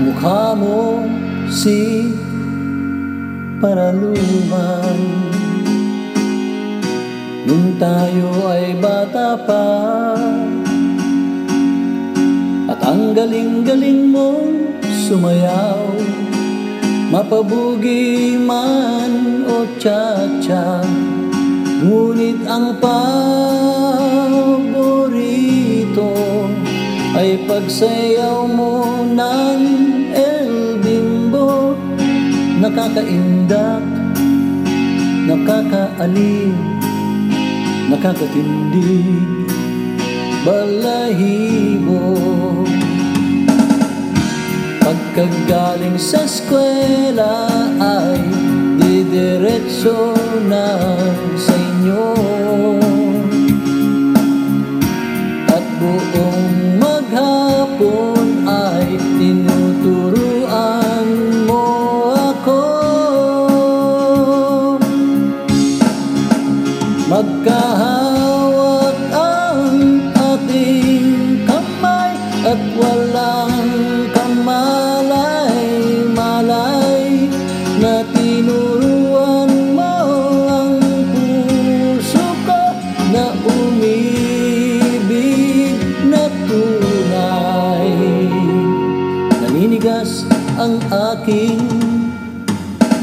mukha mo si Paraluman. Nung tayo ay bata pa. At ang galing-galing mong sumayaw Mapabugi man o cha-cha Ngunit ang paborito Ay pagsayaw mo ng Nakakaindak, nakakaalim, nakakatindig Balahibo. Pagkagaling sa eskwela ay didiretso na sa inyo. At buong maghapon walang kamalay-malay Na tinuruan mo ang puso Na umibig na Naninigas ang aking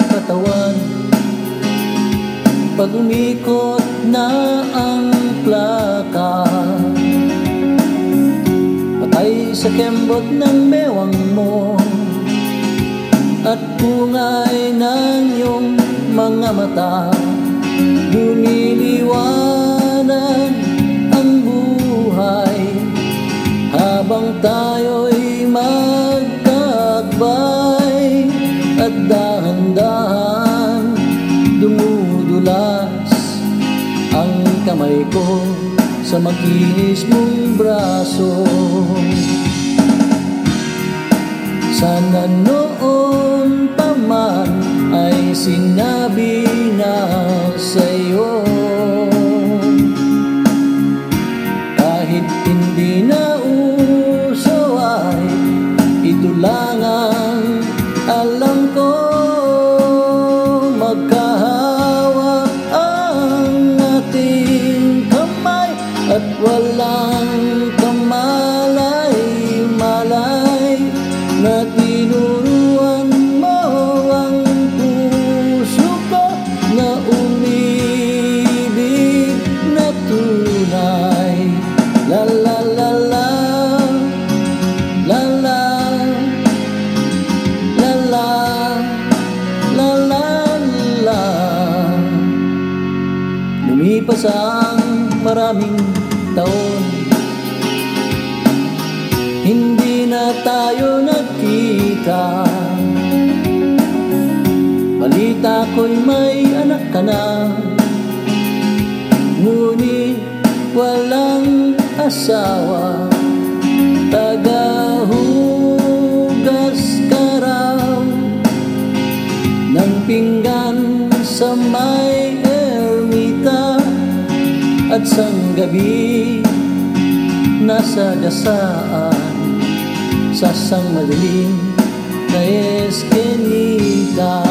katawan. Pag umikot na ang plaka sa kembot ng bewang mo. At kungay ng iyong mga mata Lumiliwanag ang buhay. Habang tayo'y magkakbay At dahan-dahan dumudulas Ang kamay ko sa makinis mong braso Sana noon pa man ay sinabi na sa'yo. Kahit hindi na uso ay ito lang ang alam ko. Magkahawak ang ating kamay At walang Lumipas maraming taon. Hindi na tayo nagkita. Balita ko'y may anak ka na. Ngunit walang asawa. Tagahugas ka raw Ng pinggan sa may At sang gabi Nasa dasaan Sa sang madilim na eskenita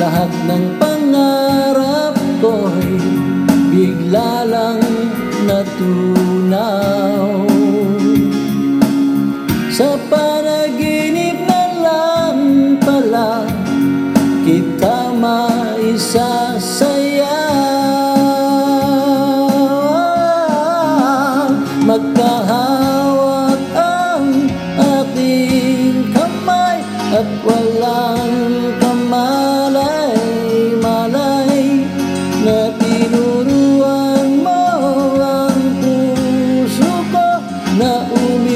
Lahat ng pangarap ko'y bigla lang natunaw walang malay na mo ang puso na umi